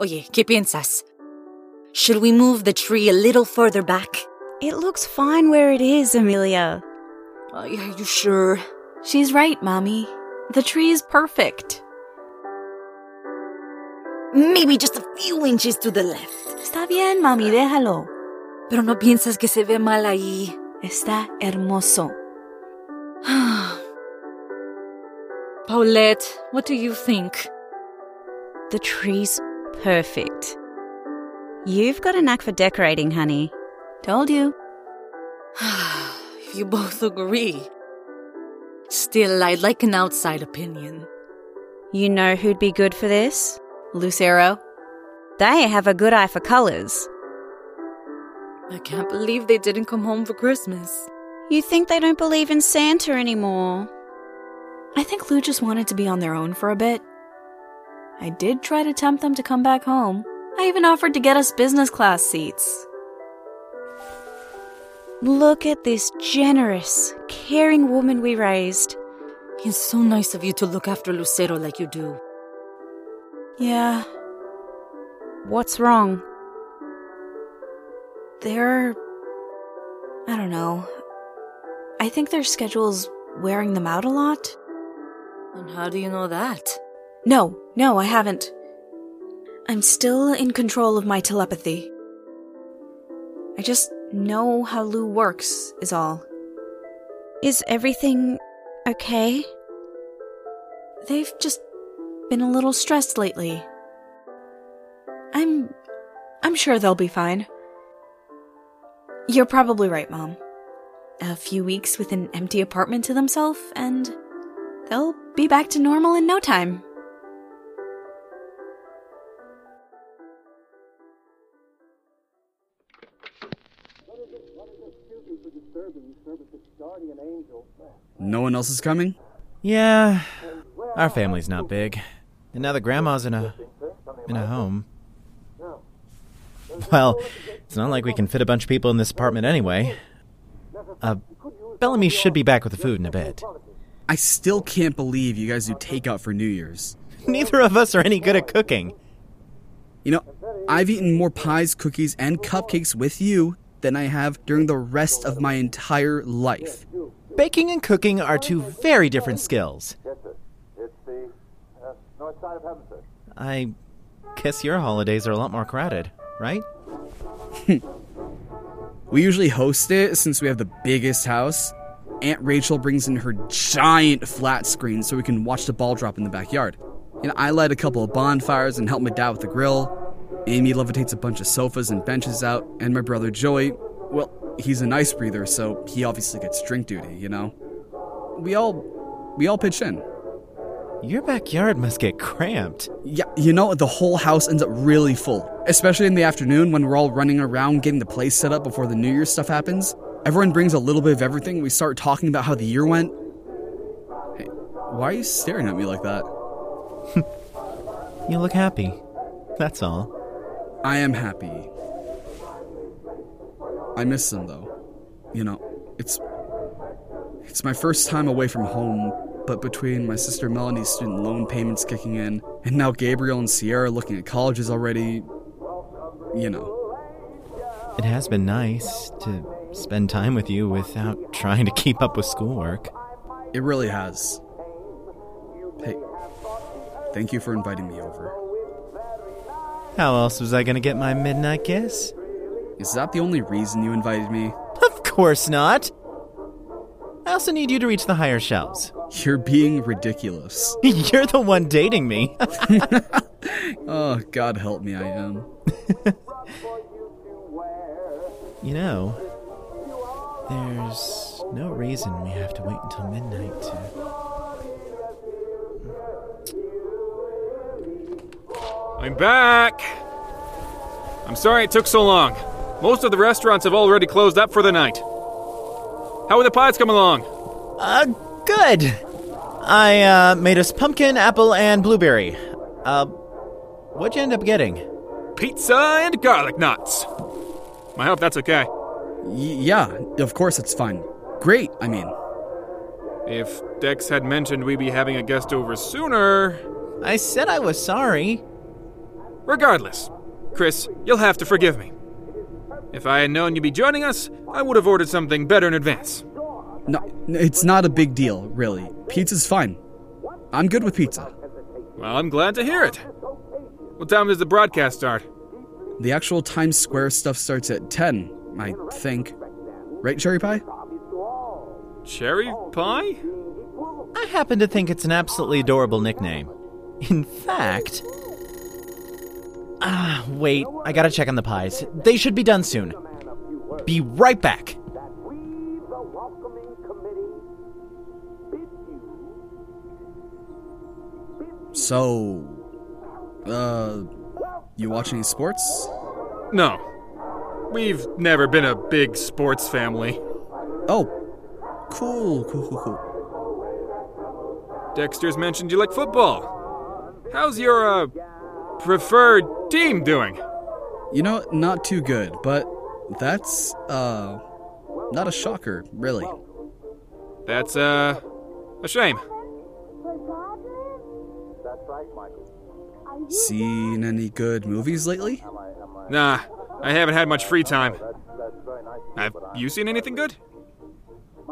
Oye, ¿qué piensas? Should we move the tree a little further back? It looks fine where it is, Emilia. Are you sure? She's right, Mommy. The tree is perfect. Maybe just a few inches to the left. Está bien, Mami, déjalo. Pero no piensas que se ve mal ahí. Está hermoso. Paulette, what do you think? The tree's perfect. You've got a knack for decorating, honey. Told you. if you both agree. Still, I'd like an outside opinion. You know who'd be good for this? Lucero. They have a good eye for colors. I can't believe they didn't come home for Christmas. You think they don't believe in Santa anymore? I think Lou just wanted to be on their own for a bit. I did try to tempt them to come back home. I even offered to get us business class seats. Look at this generous, caring woman we raised. It's so nice of you to look after Lucero like you do. Yeah, What's wrong? they're. I don't know. I think their schedule's wearing them out a lot. And how do you know that? No, no, I haven't. I'm still in control of my telepathy. I just know how Lou works, is all. Is everything okay? They've just been a little stressed lately. I'm. I'm sure they'll be fine. You're probably right, Mom. A few weeks with an empty apartment to themselves, and they'll be back to normal in no time. No one else is coming? Yeah, our family's not big. And now the grandma's in a in a home. Well, it's not like we can fit a bunch of people in this apartment anyway. Uh, Bellamy should be back with the food in a bit. I still can't believe you guys do takeout for New Year's. Neither of us are any good at cooking. You know, I've eaten more pies, cookies, and cupcakes with you than I have during the rest of my entire life. Baking and cooking are two very different skills. I guess your holidays are a lot more crowded, right? We usually host it since we have the biggest house. Aunt Rachel brings in her giant flat screen so we can watch the ball drop in the backyard. And I light a couple of bonfires and help my dad with the grill. Amy levitates a bunch of sofas and benches out, and my brother Joey, well, he's an ice breather, so he obviously gets drink duty, you know. We all we all pitch in. Your backyard must get cramped. Yeah, you know, the whole house ends up really full, especially in the afternoon when we're all running around getting the place set up before the New Year's stuff happens. Everyone brings a little bit of everything. We start talking about how the year went. Hey, why are you staring at me like that? You look happy. That's all. I am happy. I miss them though. You know, it's it's my first time away from home, but between my sister Melanie's student loan payments kicking in, and now Gabriel and Sierra looking at colleges already, you know. It has been nice to spend time with you without trying to keep up with schoolwork. It really has. Hey, thank you for inviting me over. How else was I gonna get my midnight kiss? Is that the only reason you invited me? Of course not. I also need you to reach the higher shelves. You're being ridiculous. You're the one dating me. Oh, God help me, I am. you know, there's no reason we have to wait until midnight to. I'm back! I'm sorry it took so long. Most of the restaurants have already closed up for the night. How are the pies coming along? Uh, good. I, uh, made us pumpkin, apple, and blueberry. Uh, what'd you end up getting? Pizza and garlic nuts. I hope that's okay. Y- yeah, of course it's fine. Great, I mean. If Dex had mentioned we'd be having a guest over sooner. I said I was sorry. Regardless, Chris, you'll have to forgive me. If I had known you'd be joining us, I would have ordered something better in advance. No, it's not a big deal, really. Pizza's fine. I'm good with pizza. Well, I'm glad to hear it. What time does the broadcast start? The actual Times Square stuff starts at 10, I think. Right, Cherry Pie? Cherry pie? I happen to think it's an absolutely adorable nickname. In fact. Ah, wait, I gotta check on the pies. They should be done soon. Be right back. So, uh, you watch any sports? No. We've never been a big sports family. Oh, cool, cool, cool, cool. Dexter's mentioned you like football. How's your, uh, preferred team doing? You know, not too good, but that's, uh, not a shocker, really. That's, uh, a shame. Seen any good movies lately? Nah, I haven't had much free time. Have you seen anything good?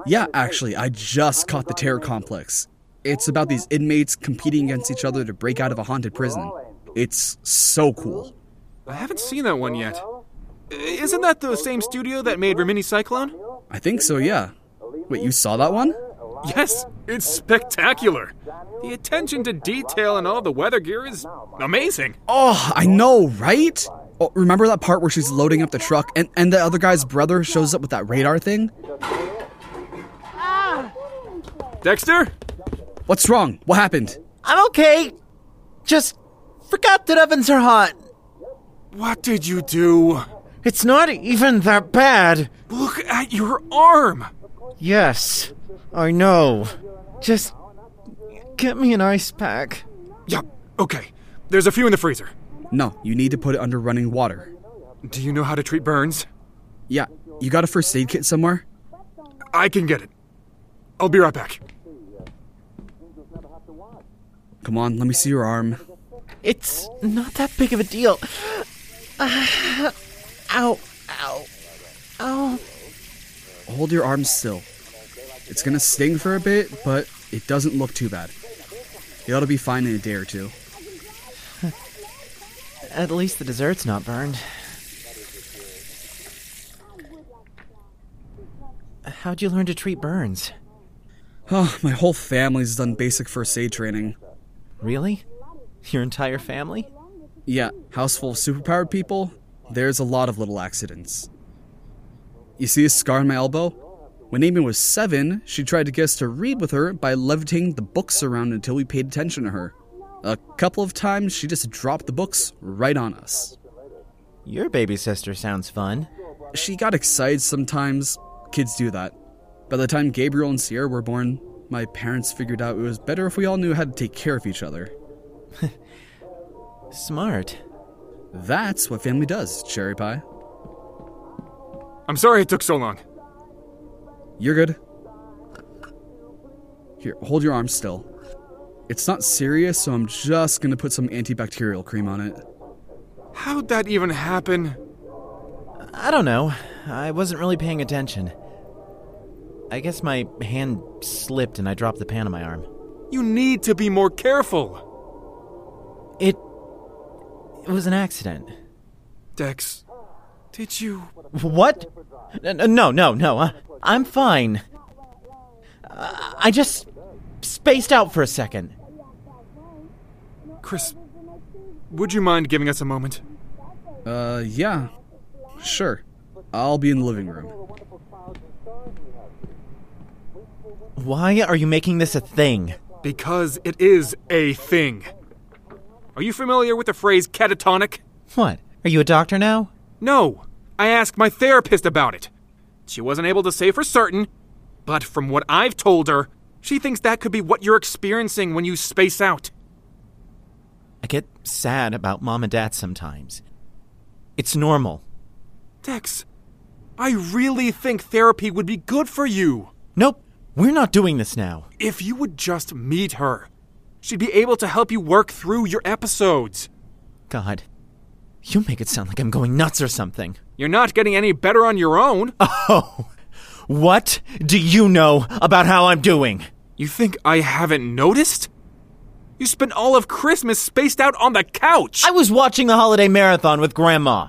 Yeah, actually, I just caught The Terror Complex. It's about these inmates competing against each other to break out of a haunted prison. It's so cool. I haven't seen that one yet. Isn't that the same studio that made Rimini Cyclone? I think so, yeah. Wait, you saw that one? Yes, it's spectacular. The attention to detail and all the weather gear is amazing. Oh, I know, right? Oh, remember that part where she's loading up the truck and, and the other guy's brother shows up with that radar thing? Ah. Dexter? What's wrong? What happened? I'm okay. Just forgot that ovens are hot. What did you do? It's not even that bad. Look at your arm. Yes, I know. Just get me an ice pack. Yeah, okay. There's a few in the freezer. No, you need to put it under running water. Do you know how to treat burns? Yeah, you got a first aid kit somewhere? I can get it. I'll be right back. Come on, let me see your arm. It's not that big of a deal. Ah, ow, ow, ow. Hold your arms still. It's gonna sting for a bit, but it doesn't look too bad. You ought to be fine in a day or two. At least the dessert's not burned. How'd you learn to treat burns? Oh, my whole family's done basic first aid training. Really? Your entire family? Yeah, house full of superpowered people, there's a lot of little accidents. You see a scar on my elbow? When Amy was seven, she tried to get us to read with her by levitating the books around until we paid attention to her. A couple of times, she just dropped the books right on us. Your baby sister sounds fun. She got excited sometimes. Kids do that. By the time Gabriel and Sierra were born, my parents figured out it was better if we all knew how to take care of each other. Smart. That's what family does, Cherry Pie. I'm sorry it took so long. You're good. Here, hold your arm still. It's not serious, so I'm just gonna put some antibacterial cream on it. How'd that even happen? I don't know. I wasn't really paying attention. I guess my hand slipped and I dropped the pan on my arm. You need to be more careful. It. It was an accident. Dex, did you. What? N- n- No, no, no. I- I'm fine. Uh, I just spaced out for a second. Chris, would you mind giving us a moment? Uh, yeah. Sure. I'll be in the living room. Why are you making this a thing? Because it is a thing. Are you familiar with the phrase catatonic? What? Are you a doctor now? No. I asked my therapist about it. She wasn't able to say for certain, but from what I've told her, she thinks that could be what you're experiencing when you space out. I get sad about mom and dad sometimes. It's normal. Dex, I really think therapy would be good for you. Nope, we're not doing this now. If you would just meet her, she'd be able to help you work through your episodes. God, You make it sound like I'm going nuts or something. You're not getting any better on your own. Oh, what do you know about how I'm doing? You think I haven't noticed? You spent all of Christmas spaced out on the couch. I was watching the holiday marathon with Grandma.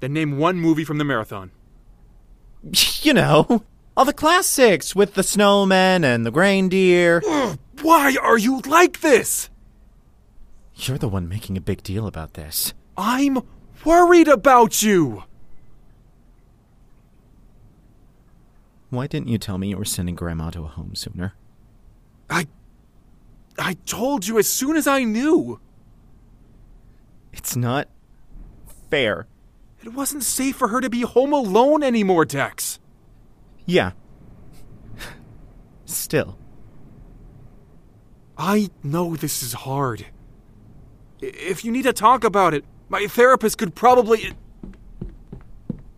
Then name one movie from the marathon. You know, all the classics with the snowman and the reindeer. Why are you like this? You're the one making a big deal about this. I'm worried about you. Why didn't you tell me you were sending Grandma to a home sooner? I. I told you as soon as I knew. It's not fair. It wasn't safe for her to be home alone anymore, Dex. Yeah. Still. I know this is hard. If you need to talk about it, my therapist could probably.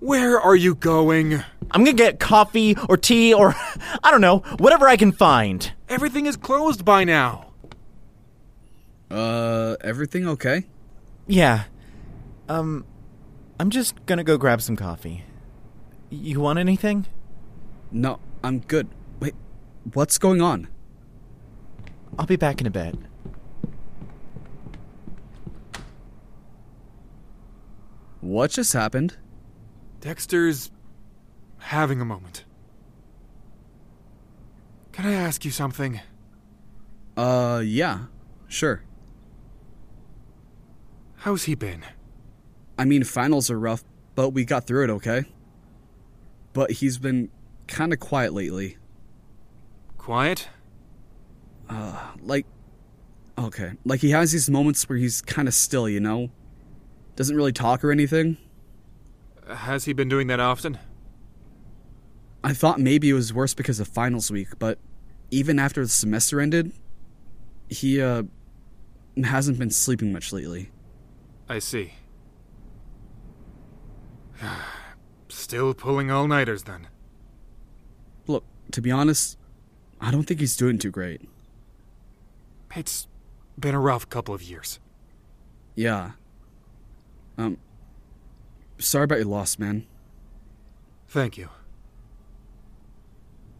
Where are you going? I'm gonna get coffee or tea or, I don't know, whatever I can find. Everything is closed by now. Uh, everything okay? Yeah. Um, I'm just gonna go grab some coffee. You want anything? No, I'm good. Wait, what's going on? I'll be back in a bit. What just happened? Dexter's having a moment. Can I ask you something? Uh, yeah, sure. How's he been? I mean, finals are rough, but we got through it okay. But he's been kind of quiet lately. Quiet? Like, okay, like he has these moments where he's kind of still, you know? Doesn't really talk or anything. Has he been doing that often? I thought maybe it was worse because of finals week, but even after the semester ended, he, uh, hasn't been sleeping much lately. I see. Still pulling all nighters then. Look, to be honest, I don't think he's doing too great. It's been a rough couple of years. Yeah. Um, sorry about your loss, man. Thank you.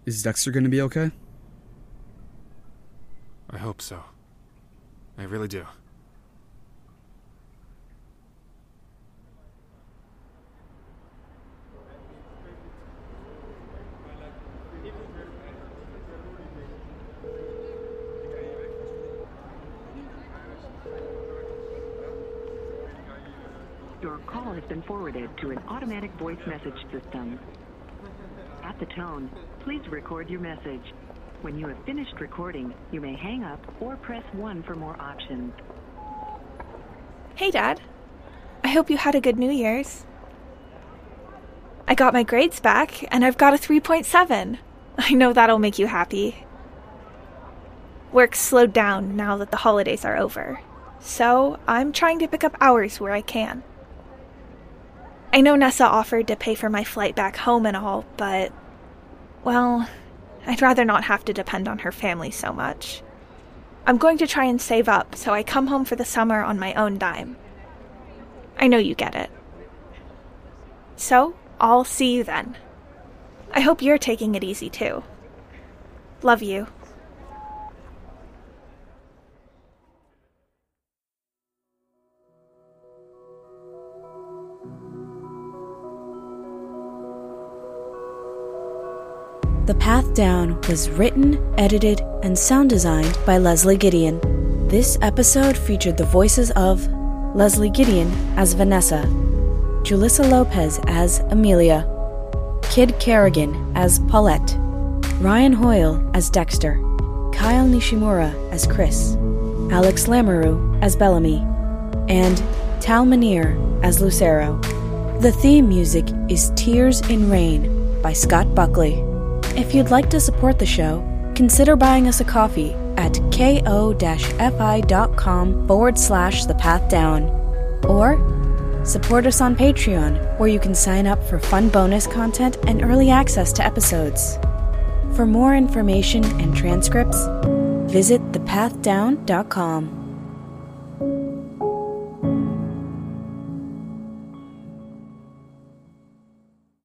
Is Dexter gonna be okay? I hope so. I really do. Your call has been forwarded to an automatic voice message system. At the tone, please record your message. When you have finished recording, you may hang up or press 1 for more options. Hey, Dad. I hope you had a good New Year's. I got my grades back, and I've got a 3.7. I know that'll make you happy. Work slowed down now that the holidays are over, so I'm trying to pick up hours where I can. I know Nessa offered to pay for my flight back home and all, but. Well, I'd rather not have to depend on her family so much. I'm going to try and save up so I come home for the summer on my own dime. I know you get it. So, I'll see you then. I hope you're taking it easy too. Love you. The Path Down was written, edited, and sound designed by Leslie Gideon. This episode featured the voices of Leslie Gideon as Vanessa, Julisa Lopez as Emilia, Kid Kerrigan as Paulette, Ryan Hoyle as Dexter, Kyle Nishimura as Chris, Alex Lamoureux as Bellamy, and Tal Minear as Lucero. The theme music is Tears in Rain by Scott Buckley. If you'd like to support the show, consider buying us a coffee at ko-fi.com forward slash the path down. Or support us on Patreon, where you can sign up for fun bonus content and early access to episodes. For more information and transcripts, visit thepathdown.com.